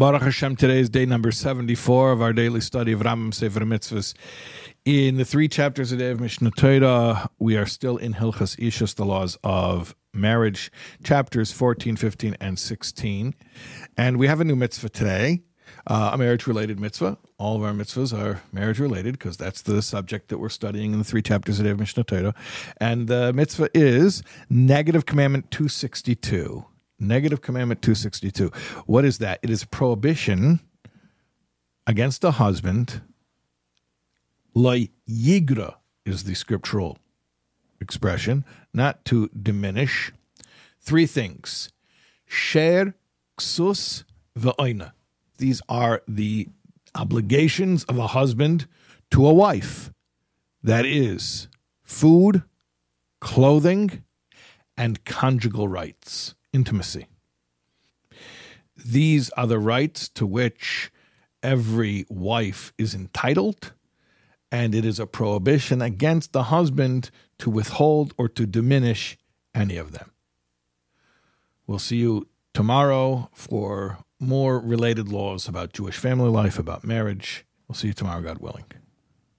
Baruch Hashem, today is day number 74 of our daily study of Rambam Sefer Mitzvahs. In the three chapters a day of Mishneh Torah, we are still in Hilchos Ishus, the laws of marriage, chapters 14, 15, and 16. And we have a new mitzvah today, uh, a marriage related mitzvah. All of our mitzvahs are marriage related because that's the subject that we're studying in the three chapters a day of Mishneh Torah. And the mitzvah is negative commandment 262. Negative Commandment 262. What is that? It is prohibition against a husband. La yigra is the scriptural expression, not to diminish. Three things. Sher, ksus, va'ina. These are the obligations of a husband to a wife. That is food, clothing, and conjugal rights intimacy. These are the rights to which every wife is entitled, and it is a prohibition against the husband to withhold or to diminish any of them. We'll see you tomorrow for more related laws about Jewish family life, about marriage. We'll see you tomorrow, God willing.